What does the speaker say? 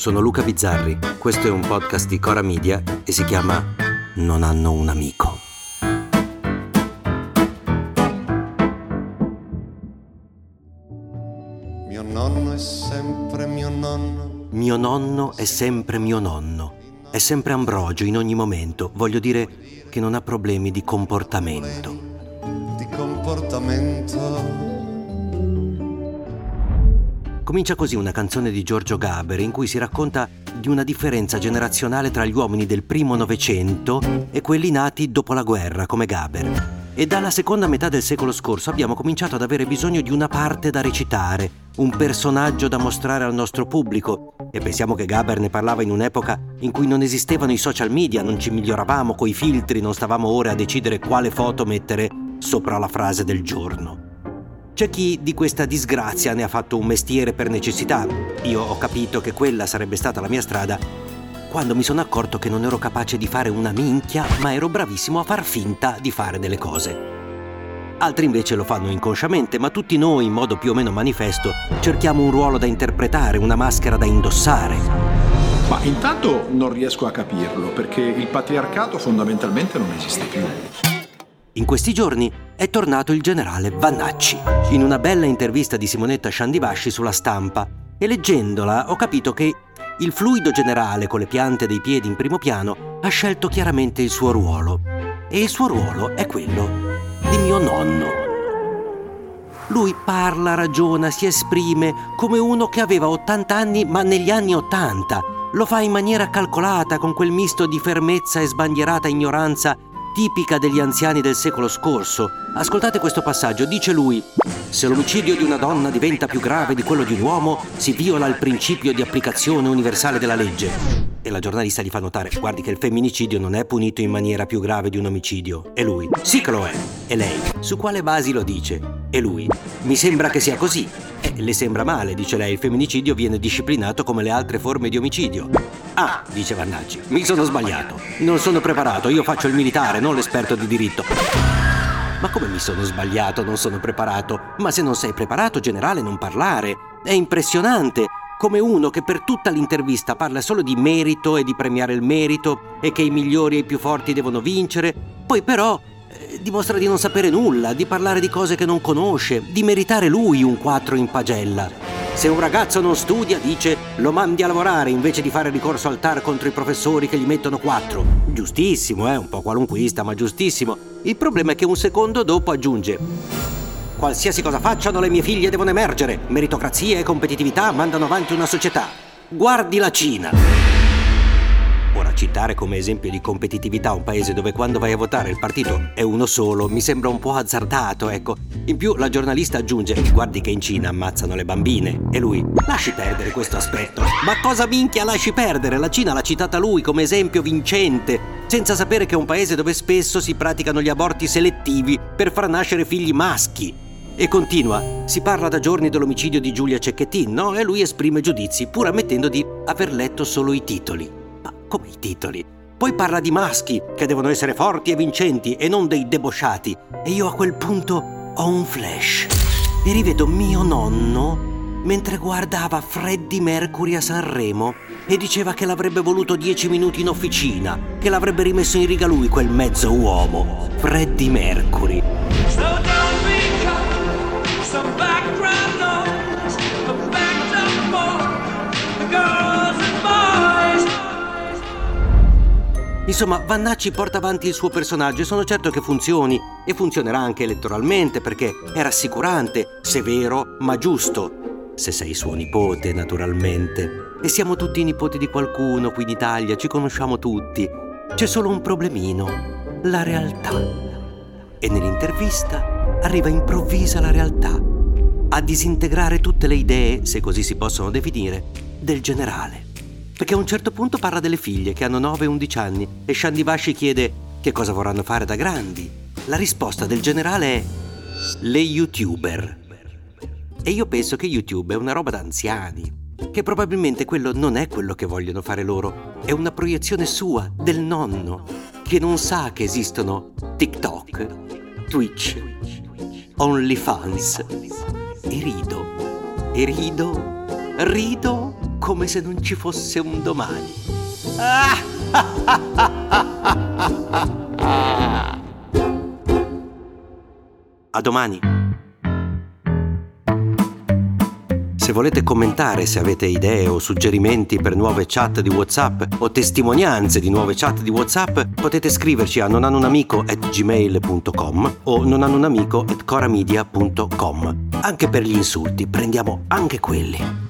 Sono Luca Bizzarri, questo è un podcast di Cora Media e si chiama Non hanno un amico. Mio nonno è sempre mio nonno. Mio nonno è sempre mio nonno. È sempre Ambrogio in ogni momento. Voglio dire che non ha problemi di comportamento. Di comportamento Comincia così una canzone di Giorgio Gaber in cui si racconta di una differenza generazionale tra gli uomini del primo Novecento e quelli nati dopo la guerra, come Gaber. E dalla seconda metà del secolo scorso abbiamo cominciato ad avere bisogno di una parte da recitare, un personaggio da mostrare al nostro pubblico. E pensiamo che Gaber ne parlava in un'epoca in cui non esistevano i social media, non ci miglioravamo coi filtri, non stavamo ore a decidere quale foto mettere sopra la frase del giorno. C'è chi di questa disgrazia ne ha fatto un mestiere per necessità. Io ho capito che quella sarebbe stata la mia strada quando mi sono accorto che non ero capace di fare una minchia, ma ero bravissimo a far finta di fare delle cose. Altri invece lo fanno inconsciamente, ma tutti noi, in modo più o meno manifesto, cerchiamo un ruolo da interpretare, una maschera da indossare. Ma intanto non riesco a capirlo, perché il patriarcato fondamentalmente non esiste più. In questi giorni è tornato il generale Vannacci, in una bella intervista di Simonetta Sciandivasci sulla stampa, e leggendola ho capito che il fluido generale con le piante dei piedi in primo piano ha scelto chiaramente il suo ruolo. E il suo ruolo è quello di mio nonno. Lui parla, ragiona, si esprime come uno che aveva 80 anni ma negli anni 80. Lo fa in maniera calcolata, con quel misto di fermezza e sbandierata ignoranza tipica degli anziani del secolo scorso. Ascoltate questo passaggio, dice lui, se l'omicidio di una donna diventa più grave di quello di un uomo, si viola il principio di applicazione universale della legge. E la giornalista gli fa notare, guardi che il femminicidio non è punito in maniera più grave di un omicidio. E lui, sì che lo è. E lei, su quale basi lo dice? E lui, mi sembra che sia così. E le sembra male, dice lei, il femminicidio viene disciplinato come le altre forme di omicidio. Ah, dice Vannacci, mi sono sbagliato. Non sono preparato, io faccio il militare, non l'esperto di diritto. Ma come mi sono sbagliato, non sono preparato? Ma se non sei preparato, generale, non parlare. È impressionante come uno che per tutta l'intervista parla solo di merito e di premiare il merito e che i migliori e i più forti devono vincere, poi però eh, dimostra di non sapere nulla, di parlare di cose che non conosce, di meritare lui un 4 in pagella. Se un ragazzo non studia, dice, lo mandi a lavorare invece di fare ricorso al TAR contro i professori che gli mettono 4. Giustissimo, eh, un po' qualunquista, ma giustissimo. Il problema è che un secondo dopo aggiunge, Qualsiasi cosa facciano, le mie figlie devono emergere. Meritocrazia e competitività mandano avanti una società. Guardi la Cina. Ora, citare come esempio di competitività un paese dove quando vai a votare il partito è uno solo mi sembra un po' azzardato, ecco. In più la giornalista aggiunge, guardi che in Cina ammazzano le bambine. E lui, lasci perdere questo aspetto. Ma cosa minchia lasci perdere? La Cina l'ha citata lui come esempio vincente, senza sapere che è un paese dove spesso si praticano gli aborti selettivi per far nascere figli maschi. E continua, si parla da giorni dell'omicidio di Giulia Cecchettin, no? E lui esprime giudizi, pur ammettendo di aver letto solo i titoli. Come i titoli? Poi parla di maschi, che devono essere forti e vincenti, e non dei debosciati. E io a quel punto ho un flash. E rivedo mio nonno mentre guardava Freddie Mercury a Sanremo e diceva che l'avrebbe voluto dieci minuti in officina, che l'avrebbe rimesso in riga lui quel mezzo uomo. Freddie Mercury. Insomma, Vannacci porta avanti il suo personaggio e sono certo che funzioni e funzionerà anche elettoralmente perché è rassicurante, severo, ma giusto. Se sei suo nipote, naturalmente. E siamo tutti nipoti di qualcuno qui in Italia, ci conosciamo tutti. C'è solo un problemino, la realtà. E nell'intervista arriva improvvisa la realtà, a disintegrare tutte le idee, se così si possono definire, del generale. Perché a un certo punto parla delle figlie che hanno 9 e 11 anni e Shandivashi chiede che cosa vorranno fare da grandi. La risposta del generale è le youtuber. E io penso che YouTube è una roba da anziani, che probabilmente quello non è quello che vogliono fare loro, è una proiezione sua, del nonno, che non sa che esistono TikTok, Twitch, OnlyFans. E rido, e rido, rido come se non ci fosse un domani. A domani. Se volete commentare, se avete idee o suggerimenti per nuove chat di WhatsApp o testimonianze di nuove chat di WhatsApp, potete scriverci a nonanunamico@gmail.com o nonanunamico@coramedia.com. Anche per gli insulti, prendiamo anche quelli.